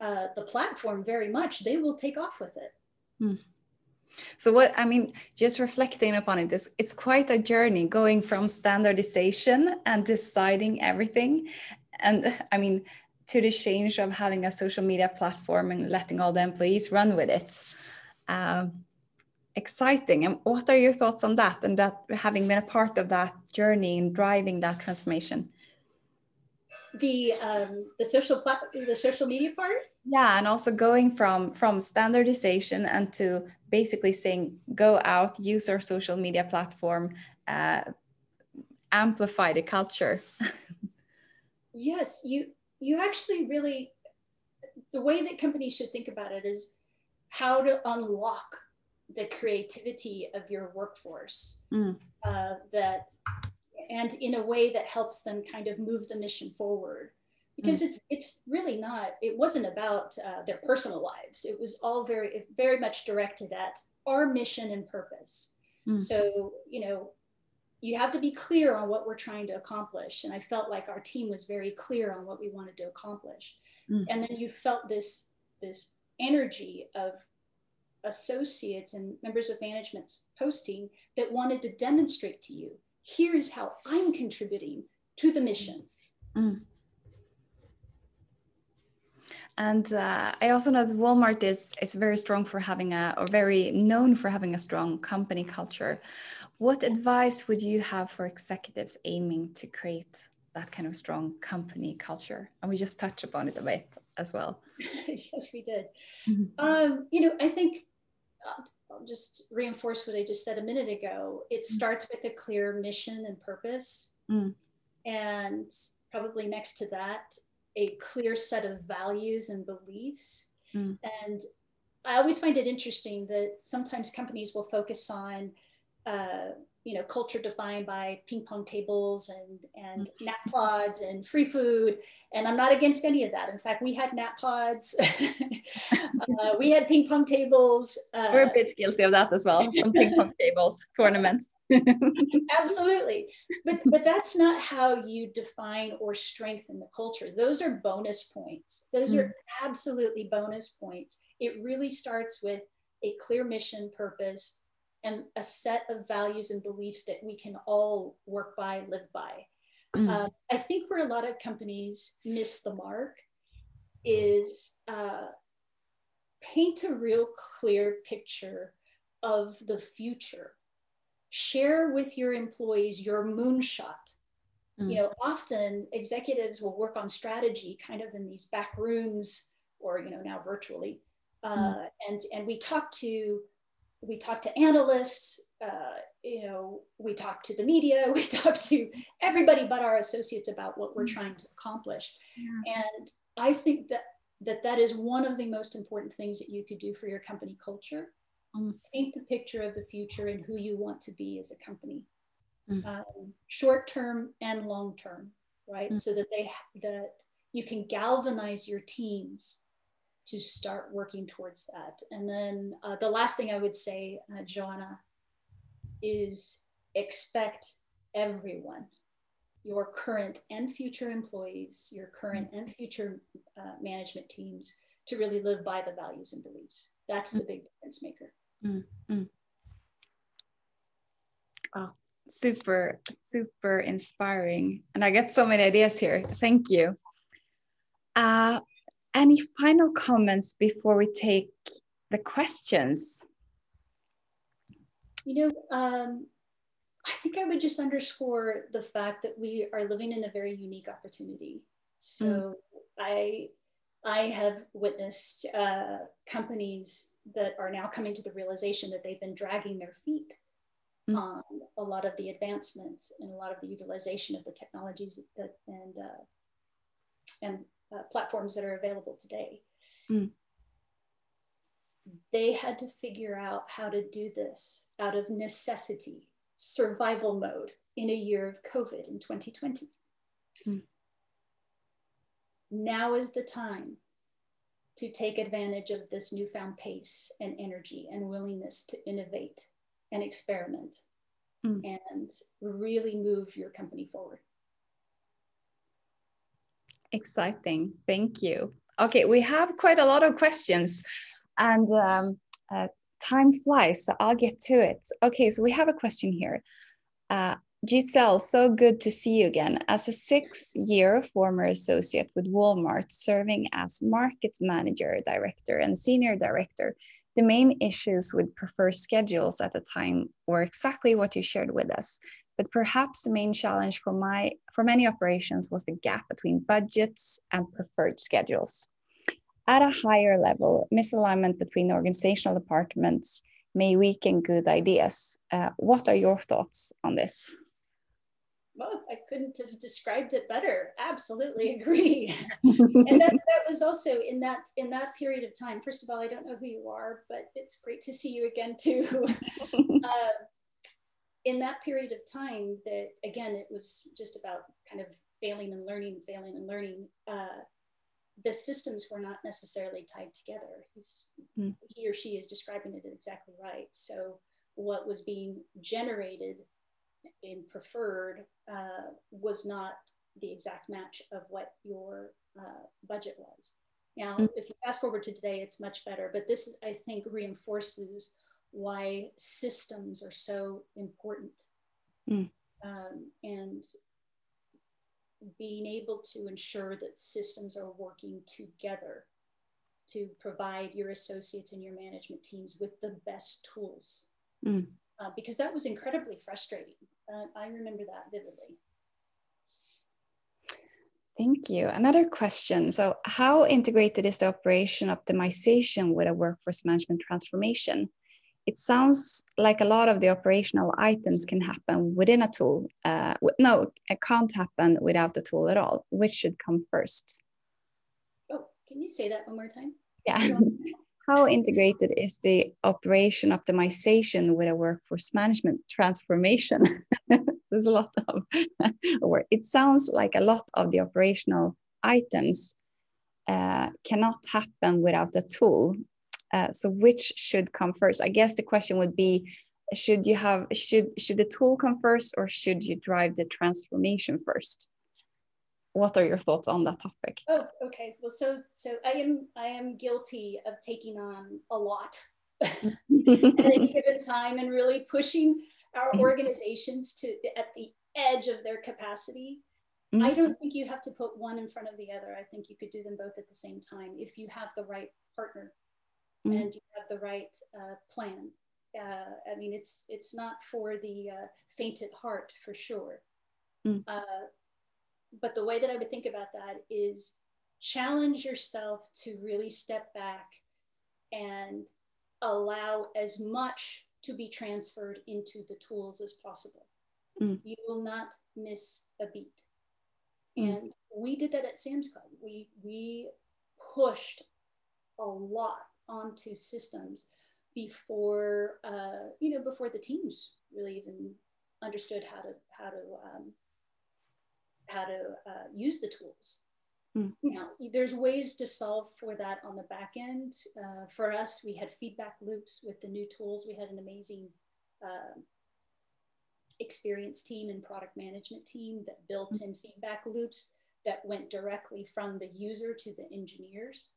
Speaker 2: uh, the platform very much they will take off with it
Speaker 1: mm. So what I mean, just reflecting upon it is it's quite a journey going from standardization and deciding everything. And I mean, to the change of having a social media platform and letting all the employees run with it. Um, exciting. And what are your thoughts on that and that having been a part of that journey and driving that transformation?
Speaker 2: The um, the social plat- the social media part
Speaker 1: yeah and also going from from standardization and to basically saying go out use our social media platform uh, amplify the culture
Speaker 2: yes you you actually really the way that companies should think about it is how to unlock the creativity of your workforce mm. uh, that and in a way that helps them kind of move the mission forward because mm. it's it's really not it wasn't about uh, their personal lives it was all very very much directed at our mission and purpose mm. so you know you have to be clear on what we're trying to accomplish and i felt like our team was very clear on what we wanted to accomplish mm. and then you felt this this energy of associates and members of management posting that wanted to demonstrate to you here's how i'm contributing to the mission mm.
Speaker 1: And uh, I also know that Walmart is is very strong for having a or very known for having a strong company culture. What advice would you have for executives aiming to create that kind of strong company culture? And we just touched upon it a bit as well.
Speaker 2: yes, we did. Mm-hmm. Um, you know, I think I'll just reinforce what I just said a minute ago. It mm. starts with a clear mission and purpose. Mm. And probably next to that a clear set of values and beliefs. Mm. And I always find it interesting that sometimes companies will focus on uh, you know, culture defined by ping pong tables and, and mm. nap pods and free food. And I'm not against any of that. In fact, we had nap pods, uh, we had ping pong tables.
Speaker 1: Uh, We're a bit guilty of that as well. Some ping pong tables, tournaments.
Speaker 2: absolutely. But, but that's not how you define or strengthen the culture. Those are bonus points. Those mm. are absolutely bonus points. It really starts with a clear mission, purpose, and a set of values and beliefs that we can all work by, live by. Mm. Uh, I think where a lot of companies miss the mark is uh, paint a real clear picture of the future. Share with your employees your moonshot. Mm. You know, often executives will work on strategy kind of in these back rooms or, you know, now virtually. Uh, mm. and, and we talk to we talk to analysts, uh, you know, we talk to the media, we talk to everybody but our associates about what we're trying to accomplish. Yeah. And I think that that that is one of the most important things that you could do for your company culture. Mm. Paint the picture of the future and who you want to be as a company, mm. um, short term and long term, right? Mm. So that they that you can galvanize your teams to start working towards that. And then uh, the last thing I would say, uh, Johanna, is expect everyone, your current and future employees, your current and future uh, management teams, to really live by the values and beliefs. That's the big difference maker. Mm-hmm.
Speaker 1: Oh, super, super inspiring. And I get so many ideas here. Thank you. Uh, any final comments before we take the questions?
Speaker 2: You know, um, I think I would just underscore the fact that we are living in a very unique opportunity. So mm. I I have witnessed uh, companies that are now coming to the realization that they've been dragging their feet mm. on a lot of the advancements and a lot of the utilization of the technologies that and uh, and uh, platforms that are available today. Mm. They had to figure out how to do this out of necessity, survival mode in a year of COVID in 2020. Mm. Now is the time to take advantage of this newfound pace and energy and willingness to innovate and experiment mm. and really move your company forward
Speaker 1: exciting. Thank you. Okay, we have quite a lot of questions and um, uh, time flies, so I'll get to it. Okay, so we have a question here. Uh, Gisel, so good to see you again. As a six year former associate with Walmart, serving as market manager, director, and senior director, the main issues with preferred schedules at the time were exactly what you shared with us but perhaps the main challenge for, my, for many operations was the gap between budgets and preferred schedules. At a higher level, misalignment between organizational departments may weaken good ideas. Uh, what are your thoughts on this?
Speaker 2: Well, I couldn't have described it better. Absolutely agree. and that, that was also in that in that period of time. First of all, I don't know who you are, but it's great to see you again too. uh, in that period of time that again it was just about kind of failing and learning failing and learning uh, the systems were not necessarily tied together mm. he or she is describing it exactly right so what was being generated in preferred uh, was not the exact match of what your uh, budget was now mm. if you fast forward to today it's much better but this i think reinforces why systems are so important. Mm. Um, and being able to ensure that systems are working together to provide your associates and your management teams with the best tools. Mm. Uh, because that was incredibly frustrating. Uh, I remember that vividly.
Speaker 1: Thank you. Another question. So, how integrated is the operation optimization with a workforce management transformation? It sounds like a lot of the operational items can happen within a tool. Uh, no, it can't happen without the tool at all. Which should come first?
Speaker 2: Oh, can you say that one more time?
Speaker 1: Yeah. How integrated is the operation optimization with a workforce management transformation? There's a lot of work. It sounds like a lot of the operational items uh, cannot happen without a tool uh, so which should come first? I guess the question would be, should you have, should, should the tool come first or should you drive the transformation first? What are your thoughts on that topic?
Speaker 2: Oh, okay. Well, so, so I am, I am guilty of taking on a lot at any given time and really pushing our mm-hmm. organizations to at the edge of their capacity. Mm-hmm. I don't think you have to put one in front of the other. I think you could do them both at the same time if you have the right partner mm-hmm. and you have the right uh, plan. Uh, I mean, it's it's not for the uh, faint at heart for sure. Mm. Uh, but the way that I would think about that is challenge yourself to really step back and allow as much to be transferred into the tools as possible. Mm. You will not miss a beat. Mm. And we did that at Sam's Club. We we pushed a lot onto systems before uh, you know before the teams really even understood how to how to um, how to uh, use the tools. Mm. You know, there's ways to solve for that on the back end. Uh, for us, we had feedback loops with the new tools. We had an amazing uh, experienced team and product management team that built in feedback loops that went directly from the user to the engineers.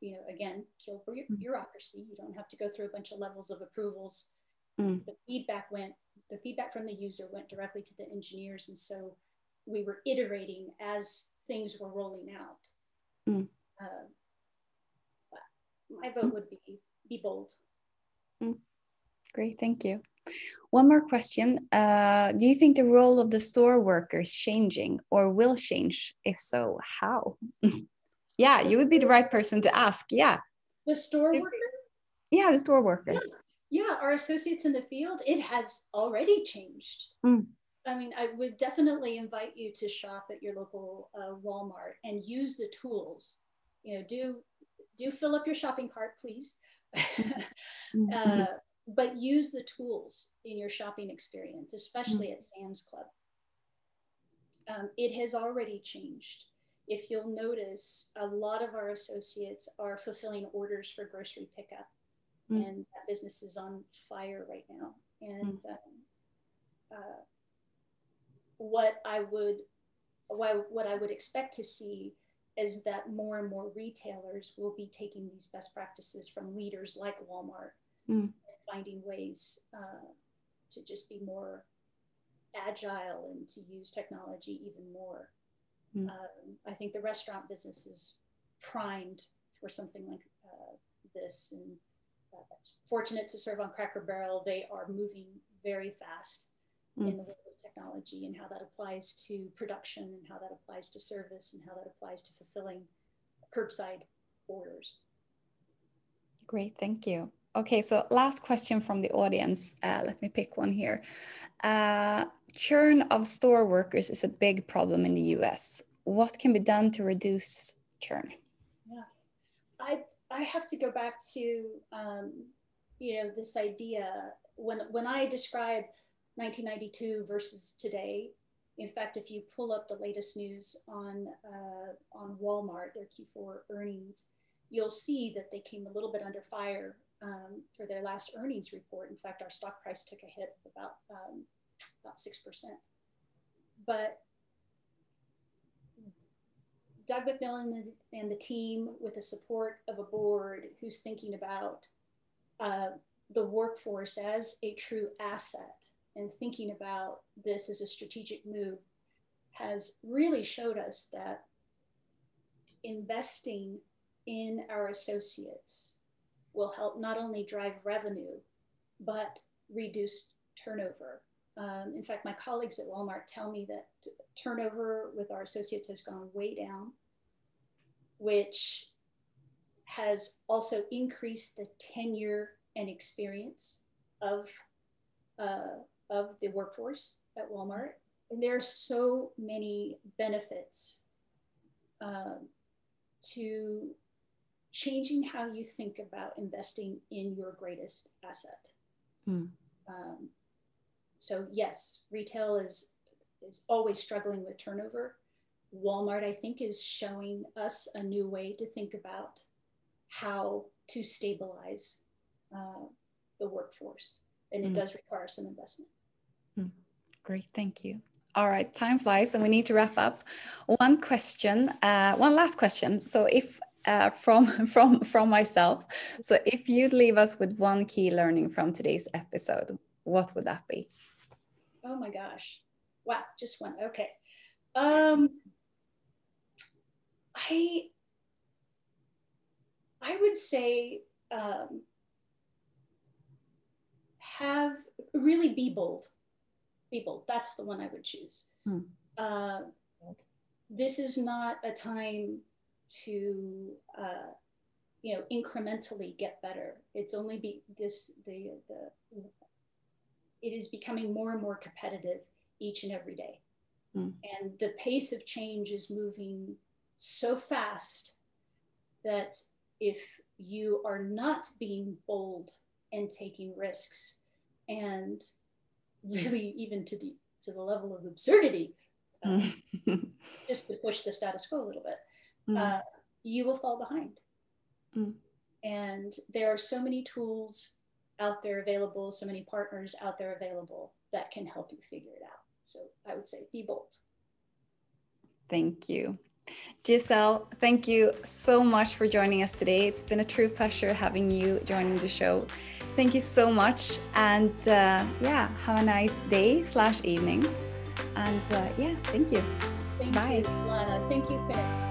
Speaker 2: You know, again, kill hmm. bureaucracy. You don't have to go through a bunch of levels of approvals. Mm. The feedback went, the feedback from the user went directly to the engineers. And so we were iterating as things were rolling out. Mm. Uh, my vote would be be bold.
Speaker 1: Mm. Great, thank you. One more question. Uh, do you think the role of the store worker is changing or will change? If so, how? yeah, you would be the right person to ask. Yeah.
Speaker 2: The store worker?
Speaker 1: Yeah, the store worker.
Speaker 2: Yeah, yeah our associates in the field, it has already changed. Mm. I mean, I would definitely invite you to shop at your local uh, Walmart and use the tools. You know, do do fill up your shopping cart, please. Mm-hmm. uh, but use the tools in your shopping experience, especially mm-hmm. at Sam's Club. Um, it has already changed. If you'll notice, a lot of our associates are fulfilling orders for grocery pickup, mm-hmm. and that business is on fire right now. And mm. um, uh, what I would what I would expect to see is that more and more retailers will be taking these best practices from leaders like Walmart mm. and finding ways uh, to just be more agile and to use technology even more. Mm. Um, I think the restaurant business is primed for something like uh, this and uh, fortunate to serve on Cracker Barrel. They are moving very fast mm. in the world of technology and how that applies to production and how that applies to service and how that applies to fulfilling curbside orders.
Speaker 1: Great, thank you. Okay, so last question from the audience. Uh, let me pick one here. Uh, churn of store workers is a big problem in the US. What can be done to reduce churn?
Speaker 2: Yeah, I, I have to go back to um, you know this idea when when I describe 1992 versus today. In fact, if you pull up the latest news on, uh, on Walmart, their Q4 earnings, you'll see that they came a little bit under fire um, for their last earnings report. In fact, our stock price took a hit of about, um, about 6%. But Doug McMillan and the team, with the support of a board who's thinking about uh, the workforce as a true asset and thinking about this as a strategic move has really showed us that investing in our associates will help not only drive revenue, but reduce turnover. Um, in fact, my colleagues at Walmart tell me that turnover with our associates has gone way down, which has also increased the tenure and experience of uh, of the workforce at Walmart. And there are so many benefits um, to changing how you think about investing in your greatest asset. Mm. Um, so yes, retail is is always struggling with turnover. Walmart, I think, is showing us a new way to think about how to stabilize uh, the workforce, and it mm. does require some investment.
Speaker 1: Great, thank you. All right, time flies and we need to wrap up. One question, uh, one last question. So, if uh, from from from myself. So, if you'd leave us with one key learning from today's episode, what would that be?
Speaker 2: Oh my gosh! Wow, just one. Okay. Um, I I would say um, have really be bold. Be bold. That's the one I would choose. Hmm. Uh, this is not a time to uh, you know incrementally get better. It's only be this the the it is becoming more and more competitive each and every day. Hmm. And the pace of change is moving so fast that if you are not being bold and taking risks and really even to the to the level of absurdity um, just to push the status quo a little bit mm. uh, you will fall behind mm. and there are so many tools out there available so many partners out there available that can help you figure it out so i would say be bold
Speaker 1: thank you Gisel, thank you so much for joining us today. It's been a true pleasure having you joining the show. Thank you so much. And uh, yeah, have a nice day slash evening. And uh, yeah, thank you.
Speaker 2: Thank Bye. You, Lana. Thank you, Phoenix.